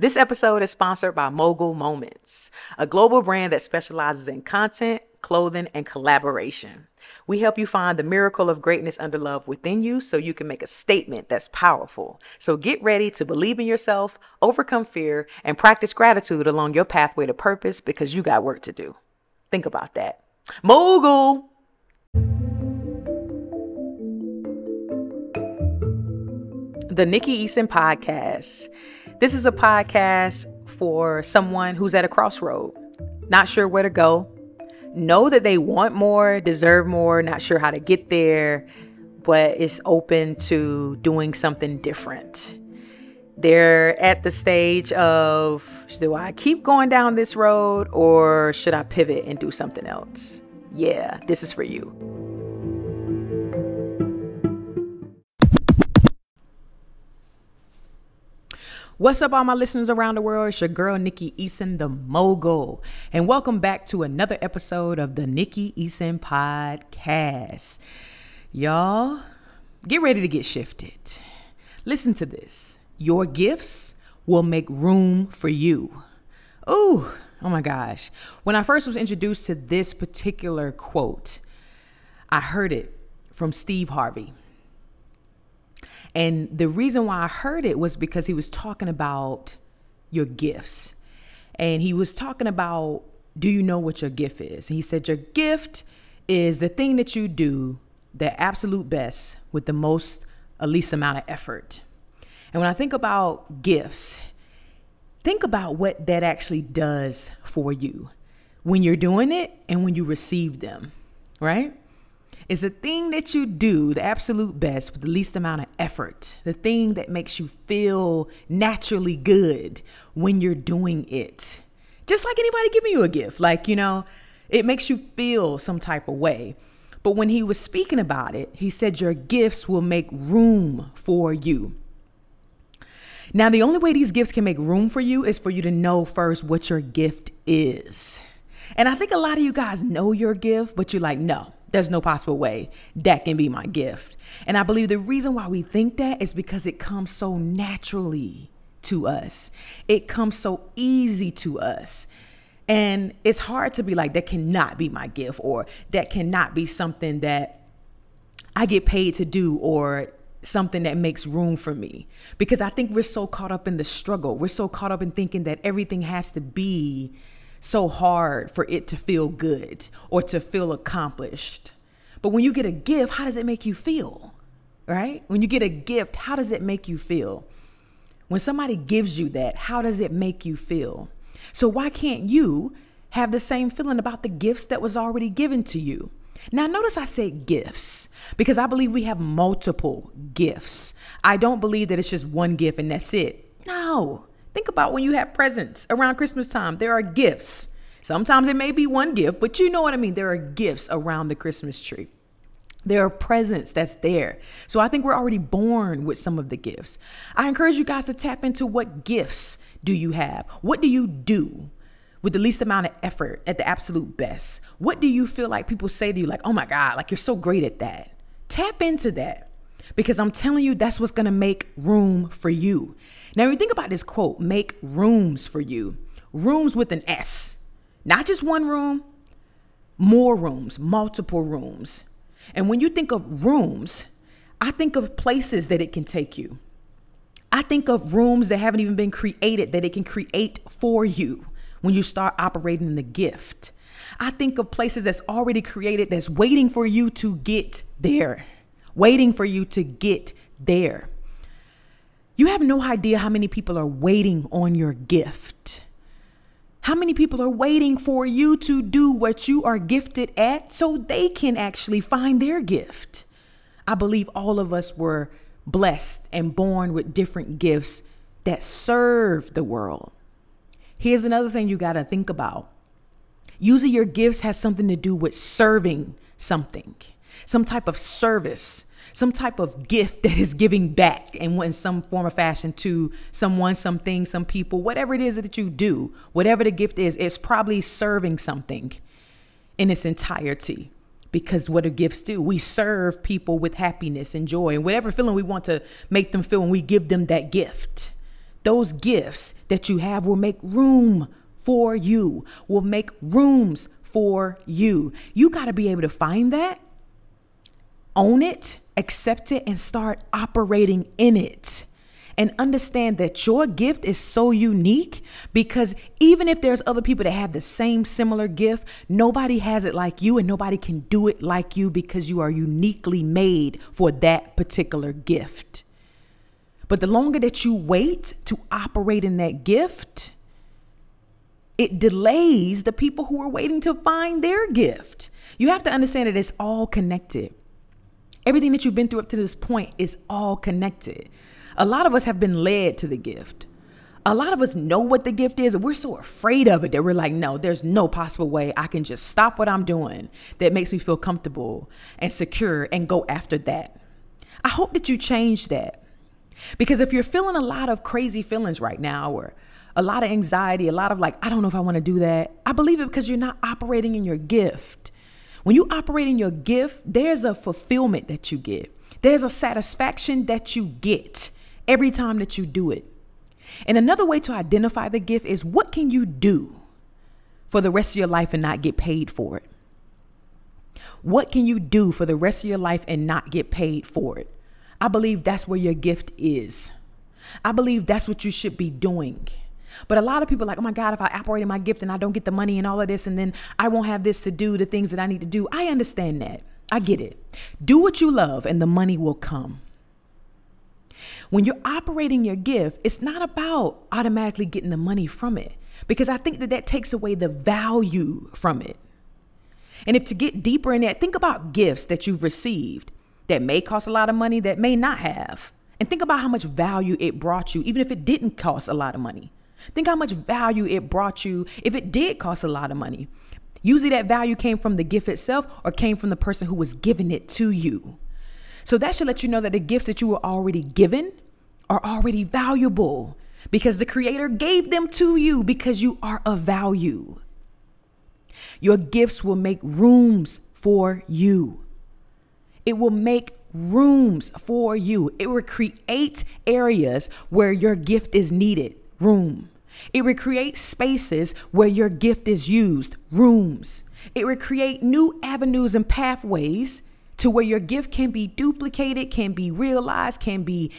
This episode is sponsored by Mogul Moments, a global brand that specializes in content, clothing, and collaboration. We help you find the miracle of greatness under love within you so you can make a statement that's powerful. So get ready to believe in yourself, overcome fear, and practice gratitude along your pathway to purpose because you got work to do. Think about that. Mogul! The Nikki Eason Podcast. This is a podcast for someone who's at a crossroad, not sure where to go, know that they want more, deserve more, not sure how to get there, but it's open to doing something different. They're at the stage of do I keep going down this road or should I pivot and do something else? Yeah, this is for you. What's up, all my listeners around the world? It's your girl, Nikki Eason, the mogul. And welcome back to another episode of the Nikki Eason Podcast. Y'all, get ready to get shifted. Listen to this your gifts will make room for you. Ooh, oh my gosh. When I first was introduced to this particular quote, I heard it from Steve Harvey. And the reason why I heard it was because he was talking about your gifts. And he was talking about, do you know what your gift is? And he said, Your gift is the thing that you do the absolute best with the most, uh, least amount of effort. And when I think about gifts, think about what that actually does for you when you're doing it and when you receive them, right? Is the thing that you do the absolute best with the least amount of effort, the thing that makes you feel naturally good when you're doing it. Just like anybody giving you a gift, like, you know, it makes you feel some type of way. But when he was speaking about it, he said, Your gifts will make room for you. Now, the only way these gifts can make room for you is for you to know first what your gift is. And I think a lot of you guys know your gift, but you're like, no, there's no possible way that can be my gift. And I believe the reason why we think that is because it comes so naturally to us, it comes so easy to us. And it's hard to be like, that cannot be my gift, or that cannot be something that I get paid to do, or something that makes room for me. Because I think we're so caught up in the struggle. We're so caught up in thinking that everything has to be so hard for it to feel good or to feel accomplished. But when you get a gift, how does it make you feel? Right? When you get a gift, how does it make you feel? When somebody gives you that, how does it make you feel? So why can't you have the same feeling about the gifts that was already given to you? Now, notice I said gifts because I believe we have multiple gifts. I don't believe that it's just one gift and that's it. No, Think about when you have presents around Christmas time. There are gifts. Sometimes it may be one gift, but you know what I mean. There are gifts around the Christmas tree. There are presents that's there. So I think we're already born with some of the gifts. I encourage you guys to tap into what gifts do you have? What do you do with the least amount of effort at the absolute best? What do you feel like people say to you like, "Oh my god, like you're so great at that." Tap into that. Because I'm telling you that's what's to make room for you. Now, when you think about this quote, make rooms for you, rooms with an S, not just one room, more rooms, multiple rooms. And when you think of rooms, I think of places that it can take you. I think of rooms that haven't even been created that it can create for you when you start operating in the gift. I think of places that's already created that's waiting for you to get there, waiting for you to get there. You have no idea how many people are waiting on your gift. How many people are waiting for you to do what you are gifted at so they can actually find their gift? I believe all of us were blessed and born with different gifts that serve the world. Here's another thing you got to think about using your gifts has something to do with serving something, some type of service some type of gift that is giving back in, in some form or fashion to someone, something, some people, whatever it is that you do, whatever the gift is, it's probably serving something in its entirety. Because what do gifts do? We serve people with happiness and joy and whatever feeling we want to make them feel when we give them that gift. those gifts that you have will make room for you, will make rooms for you. You got to be able to find that, own it, accept it, and start operating in it. And understand that your gift is so unique because even if there's other people that have the same similar gift, nobody has it like you and nobody can do it like you because you are uniquely made for that particular gift. But the longer that you wait to operate in that gift, it delays the people who are waiting to find their gift. You have to understand that it's all connected. Everything that you've been through up to this point is all connected. A lot of us have been led to the gift. A lot of us know what the gift is, and we're so afraid of it that we're like, no, there's no possible way I can just stop what I'm doing that makes me feel comfortable and secure and go after that. I hope that you change that. Because if you're feeling a lot of crazy feelings right now, or a lot of anxiety, a lot of like, I don't know if I want to do that. I believe it because you're not operating in your gift. When you operate in your gift, there's a fulfillment that you get, there's a satisfaction that you get every time that you do it. And another way to identify the gift is what can you do for the rest of your life and not get paid for it? What can you do for the rest of your life and not get paid for it? I believe that's where your gift is. I believe that's what you should be doing. But a lot of people are like, oh my God, if I operate in my gift and I don't get the money and all of this, and then I won't have this to do the things that I need to do. I understand that. I get it. Do what you love and the money will come. When you're operating your gift, it's not about automatically getting the money from it because I think that that takes away the value from it. And if to get deeper in that, think about gifts that you've received that may cost a lot of money, that may not have. And think about how much value it brought you, even if it didn't cost a lot of money. Think how much value it brought you if it did cost a lot of money. Usually that value came from the gift itself or came from the person who was giving it to you. So that should let you know that the gifts that you were already given are already valuable because the creator gave them to you because you are of value. Your gifts will make rooms for you. It will make rooms for you. It will create areas where your gift is needed. Room. It will create spaces where your gift is used. Rooms. It will create new avenues and pathways to where your gift can be duplicated, can be realized, can be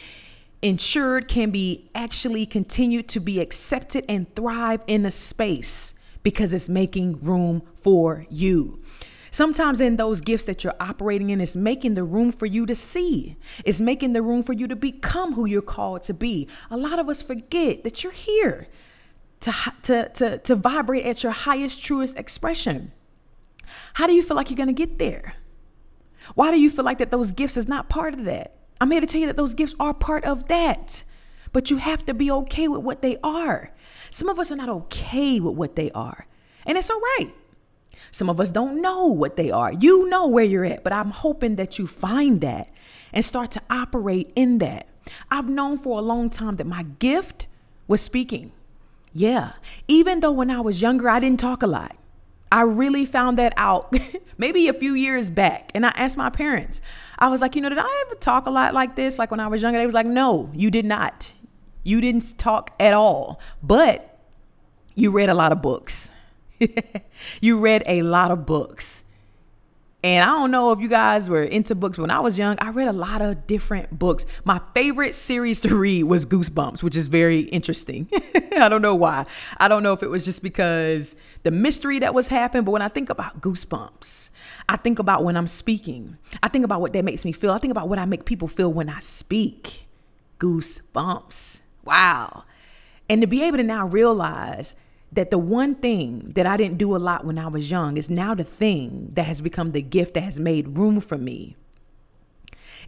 insured, can be actually continued to be accepted and thrive in a space because it's making room for you. Sometimes in those gifts that you're operating in, it's making the room for you to see. It's making the room for you to become who you're called to be. A lot of us forget that you're here to, to, to, to vibrate at your highest, truest expression. How do you feel like you're going to get there? Why do you feel like that those gifts is not part of that? I'm here to tell you that those gifts are part of that. But you have to be okay with what they are. Some of us are not okay with what they are. And it's all right. Some of us don't know what they are. You know where you're at, but I'm hoping that you find that and start to operate in that. I've known for a long time that my gift was speaking. Yeah. Even though when I was younger, I didn't talk a lot. I really found that out maybe a few years back. And I asked my parents, I was like, you know, did I ever talk a lot like this? Like when I was younger, they was like, no, you did not. You didn't talk at all. But you read a lot of books. you read a lot of books. And I don't know if you guys were into books. When I was young, I read a lot of different books. My favorite series to read was Goosebumps, which is very interesting. I don't know why. I don't know if it was just because the mystery that was happening, but when I think about Goosebumps, I think about when I'm speaking. I think about what that makes me feel. I think about what I make people feel when I speak. Goosebumps. Wow. And to be able to now realize that the one thing that I didn't do a lot when I was young is now the thing that has become the gift that has made room for me.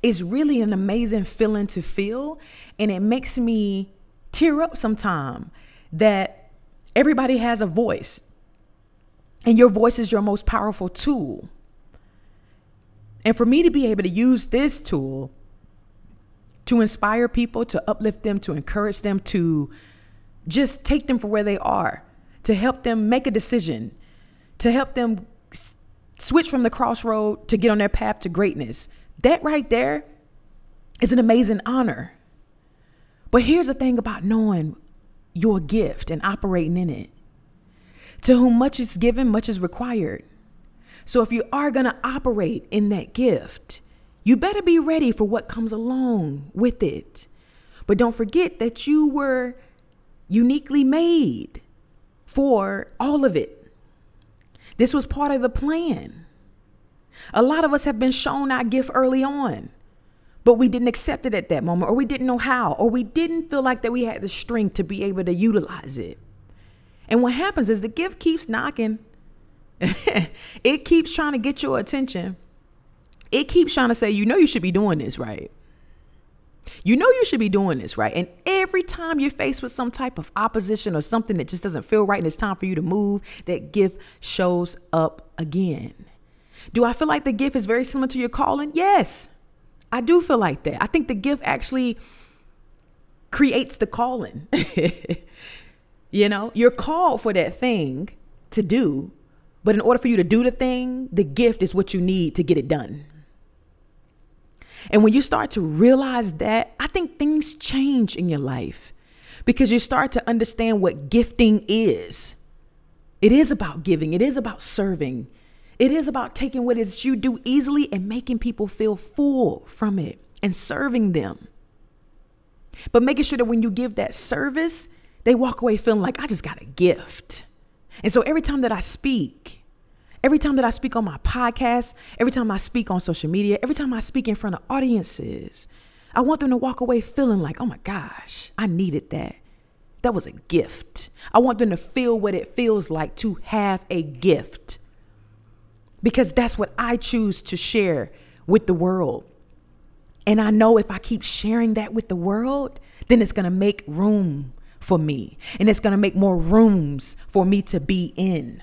It's really an amazing feeling to feel, and it makes me tear up sometime that everybody has a voice, and your voice is your most powerful tool. And for me to be able to use this tool to inspire people, to uplift them, to encourage them, to just take them for where they are to help them make a decision, to help them s- switch from the crossroad to get on their path to greatness. That right there is an amazing honor. But here's the thing about knowing your gift and operating in it. To whom much is given, much is required. So if you are going to operate in that gift, you better be ready for what comes along with it. But don't forget that you were uniquely made for all of it. This was part of the plan. A lot of us have been shown our gift early on, but we didn't accept it at that moment, or we didn't know how, or we didn't feel like that we had the strength to be able to utilize it. And what happens is the gift keeps knocking. it keeps trying to get your attention. It keeps trying to say, you know, you should be doing this, right? You know you should be doing this, right? And every time you're faced with some type of opposition or something that just doesn't feel right and it's time for you to move, that gift shows up again. Do I feel like the gift is very similar to your calling? Yes, I do feel like that. I think the gift actually creates the calling. you know, you're called for that thing to do, but in order for you to do the thing, the gift is what you need to get it done. And when you start to realize that, I think things change in your life because you start to understand what gifting is. It is about giving, it is about serving, it is about taking what is you do easily and making people feel full from it and serving them. But making sure that when you give that service, they walk away feeling like, I just got a gift. And so every time that I speak, Every time that I speak on my podcast, every time I speak on social media, every time I speak in front of audiences, I want them to walk away feeling like, oh my gosh, I needed that. That was a gift. I want them to feel what it feels like to have a gift because that's what I choose to share with the world. And I know if I keep sharing that with the world, then it's going to make room for me and it's going to make more rooms for me to be in.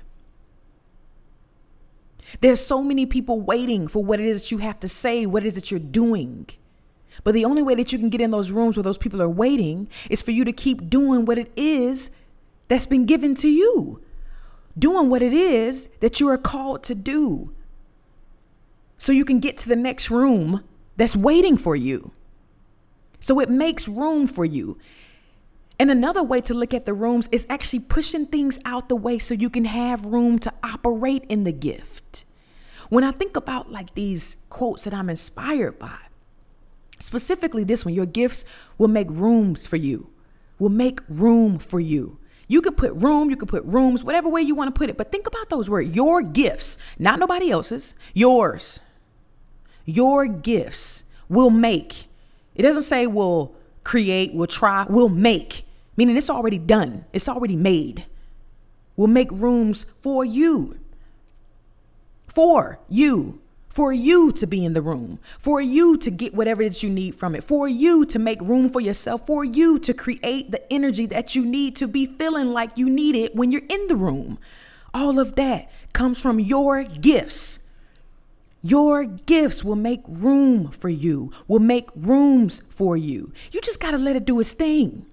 There's so many people waiting for what it is that you have to say, what it is that you're doing. But the only way that you can get in those rooms where those people are waiting is for you to keep doing what it is that's been given to you, doing what it is that you are called to do. So you can get to the next room that's waiting for you. So it makes room for you. And another way to look at the rooms is actually pushing things out the way so you can have room to operate in the gift. When I think about like these quotes that I'm inspired by, specifically this one, your gifts will make rooms for you, will make room for you. You could put room, you could put rooms, whatever way you want to put it. But think about those words your gifts, not nobody else's, yours. Your gifts will make. It doesn't say will create, will try, will make meaning it's already done, it's already made. We'll make rooms for you. For you. For you to be in the room, for you to get whatever is you need from it, for you to make room for yourself, for you to create the energy that you need to be feeling like you need it when you're in the room. All of that comes from your gifts. Your gifts will make room for you, will make rooms for you. You just got to let it do its thing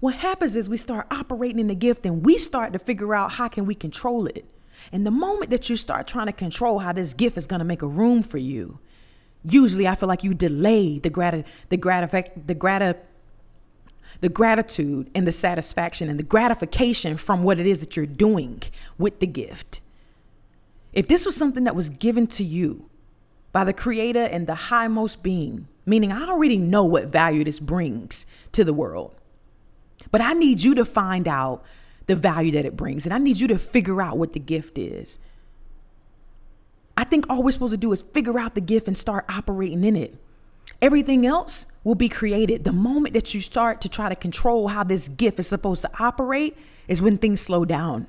what happens is we start operating in the gift and we start to figure out how can we control it. And the moment that you start trying to control how this gift is going to make a room for you, usually I feel like you delay the grat the gratific the grat the gratitude and the satisfaction and the gratification from what it is that you're doing with the gift. If this was something that was given to you by the creator and the highmost being, meaning I already know what value this brings to the world. But I need you to find out the value that it brings. And I need you to figure out what the gift is. I think all we're supposed to do is figure out the gift and start operating in it. Everything else will be created. The moment that you start to try to control how this gift is supposed to operate is when things slow down.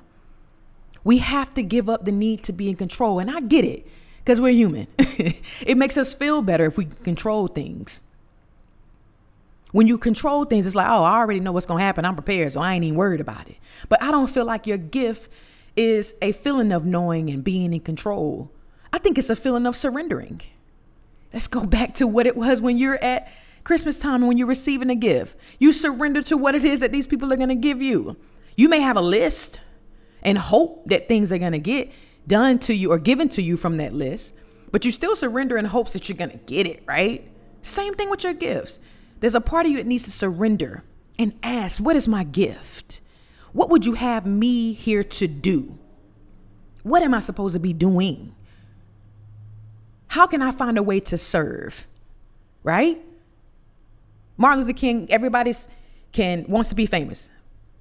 We have to give up the need to be in control. And I get it because we're human. it makes us feel better if we control things. When you control things, it's like, oh, I already know what's going to happen. I'm prepared, so I ain't even worried about it. But I don't feel like your gift is a feeling of knowing and being in control. I think it's a feeling of surrendering. Let's go back to what it was when you're at Christmas time and when you're receiving a gift. You surrender to what it is that these people are going to give you. You may have a list and hope that things are going to get done to you or given to you from that list, but you still surrender in hopes that you're going to get it, right? Same thing with your gifts. There's a part of you that needs to surrender and ask, What is my gift? What would you have me here to do? What am I supposed to be doing? How can I find a way to serve? Right? Martin Luther King, everybody's can wants to be famous,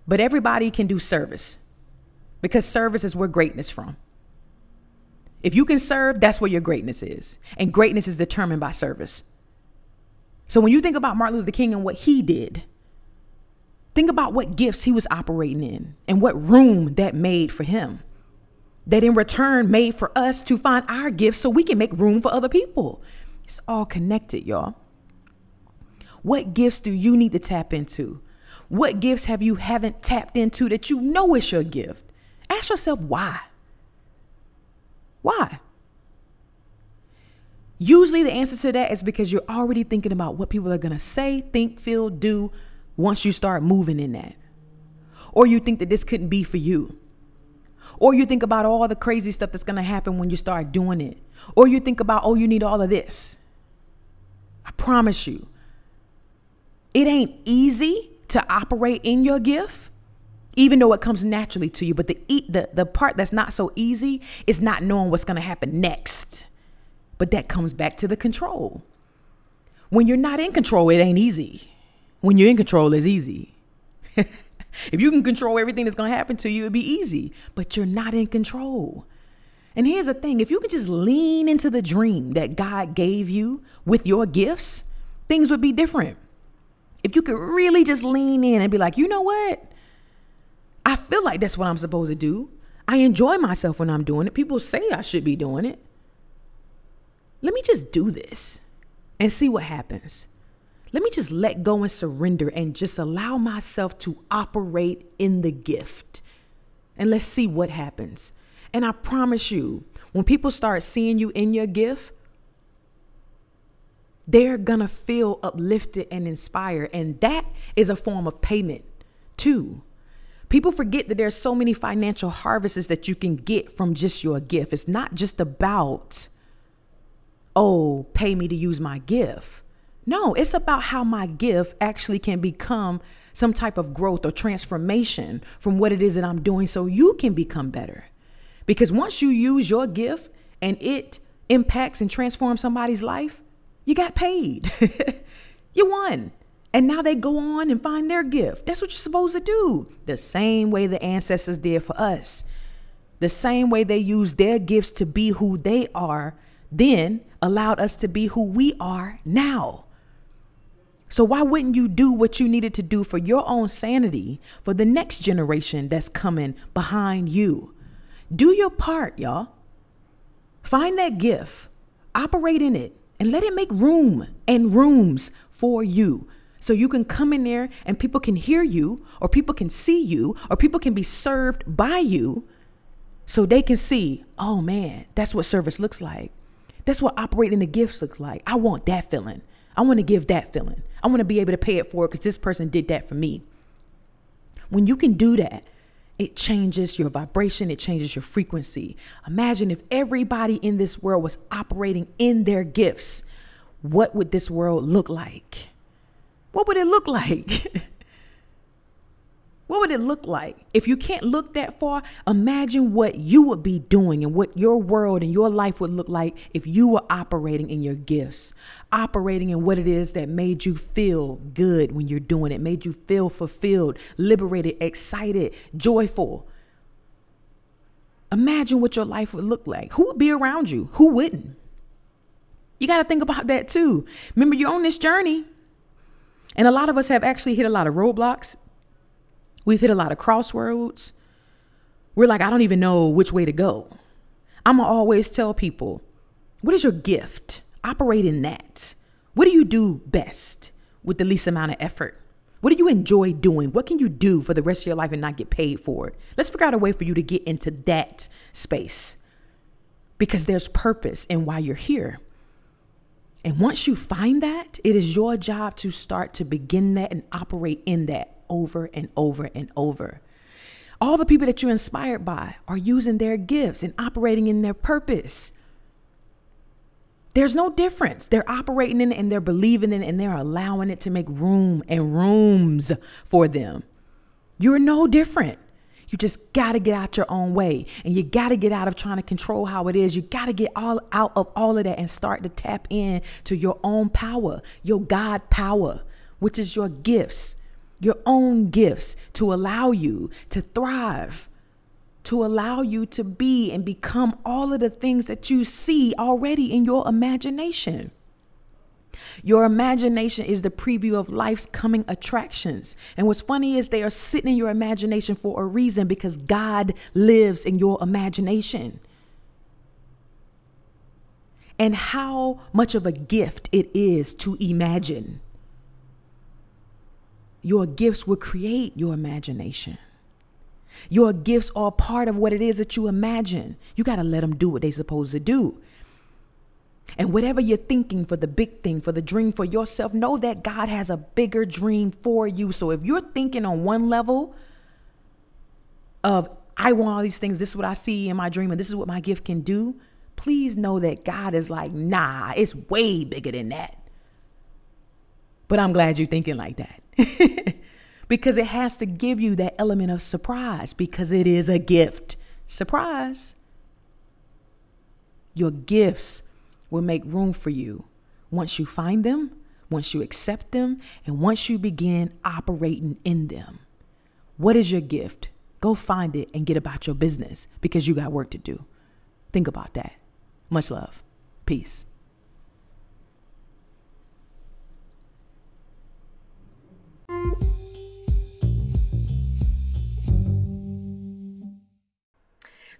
but everybody can do service because service is where greatness from. If you can serve, that's where your greatness is. And greatness is determined by service. So when you think about Martin Luther King and what he did, think about what gifts he was operating in and what room that made for him. That in return made for us to find our gifts so we can make room for other people. It's all connected, y'all. What gifts do you need to tap into? What gifts have you haven't tapped into that you know is your gift? Ask yourself why. Why? Usually the answer to that is because you're already thinking about what people are going to say, think, feel, do once you start moving in that. Or you think that this couldn't be for you. Or you think about all the crazy stuff that's going to happen when you start doing it. Or you think about, oh, you need all of this. I promise you, it ain't easy to operate in your gift even though it comes naturally to you. But the the the part that's not so easy is not knowing what's going to happen next. But that comes back to the control. When you're not in control, it ain't easy. When you're in control, it's easy. if you can control everything that's going to happen to you, it'd be easy. But you're not in control. And here's the thing if you could just lean into the dream that God gave you with your gifts, things would be different. If you could really just lean in and be like, you know what? I feel like that's what I'm supposed to do. I enjoy myself when I'm doing it. People say I should be doing it. Let me just do this and see what happens. Let me just let go and surrender and just allow myself to operate in the gift. And let's see what happens. And I promise you, when people start seeing you in your gift, they're gonna feel uplifted and inspired. And that is a form of payment too. People forget that there's so many financial harvests that you can get from just your gift. It's not just about, oh, pay me to use my gift. No, it's about how my gift actually can become some type of growth or transformation from what it is that I'm doing so you can become better. Because once you use your gift and it impacts and transforms somebody's life, you got paid. you won. And now they go on and find their gift. That's what you're supposed to do. The same way the ancestors did for us. The same way they used their gifts to be who they are, then allowed us to be who we are now. So, why wouldn't you do what you needed to do for your own sanity for the next generation that's coming behind you? Do your part, y'all. Find that gift, operate in it, and let it make room and rooms for you. So you can come in there and people can hear you, or people can see you, or people can be served by you so they can see, oh man, that's what service looks like. That's what operating the gifts looks like. I want that feeling. I want to give that feeling. I want to be able to pay it forward because this person did that for me. When you can do that, it changes your vibration, it changes your frequency. Imagine if everybody in this world was operating in their gifts. What would this world look like? What would it look like? What would it look like? If you can't look that far, imagine what you would be doing and what your world and your life would look like if you were operating in your gifts, operating in what it is that made you feel good when you're doing it, made you feel fulfilled, liberated, excited, joyful. Imagine what your life would look like. Who would be around you? Who wouldn't? You got to think about that too. Remember, you're on this journey. And a lot of us have actually hit a lot of roadblocks. We've hit a lot of crossroads. We're like, I don't even know which way to go. I'm going to always tell people, what is your gift? Operate in that. What do you do best with the least amount of effort? What do you enjoy doing? What can you do for the rest of your life and not get paid for it? Let's figure out a way for you to get into that space because there's purpose in why you're here. And once you find that, it is your job to start to begin that and operate in that over and over and over. All the people that you're inspired by are using their gifts and operating in their purpose. There's no difference. They're operating in it and they're believing in it and they're allowing it to make room and rooms for them. You're no different. You just got to get out your own way and you got to get out of trying to control how it is. You got to get all out of all of that and start to tap in to your own power, your God power, which is your gifts, your own gifts to allow you to thrive, to allow you to be and become all of the things that you see already in your imagination. Your imagination is the preview of life's coming attractions. And what's funny is they are sitting in your imagination for a reason because God lives in your imagination. And how much of a gift it is to imagine. Your gifts will create your imagination. Your gifts are part of what it is that you imagine. You got to let them do what they're supposed to do. And whatever you're thinking for the big thing, for the dream for yourself, know that God has a bigger dream for you. So if you're thinking on one level of, I want all these things, this is what I see in my dream, and this is what my gift can do, please know that God is like, nah, it's way bigger than that. But I'm glad you're thinking like that. because it has to give you that element of surprise because it is a gift. Surprise. Your gifts will make room for you once you find them, once you accept them, and once you begin operating in them. What is your gift? Go find it and get about your business because you got work to do. Think about that. Much love. Peace.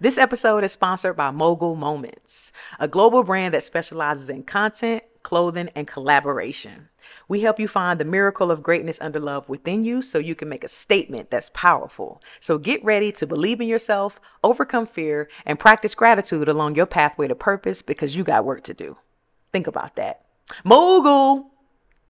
This episode is sponsored by Mogul Moments, a global brand that specializes in content, clothing, and collaboration. We help you find the miracle of greatness under love within you so you can make a statement that's powerful. So get ready to believe in yourself, overcome fear, and practice gratitude along your pathway to purpose because you got work to do. Think about that. Mogul!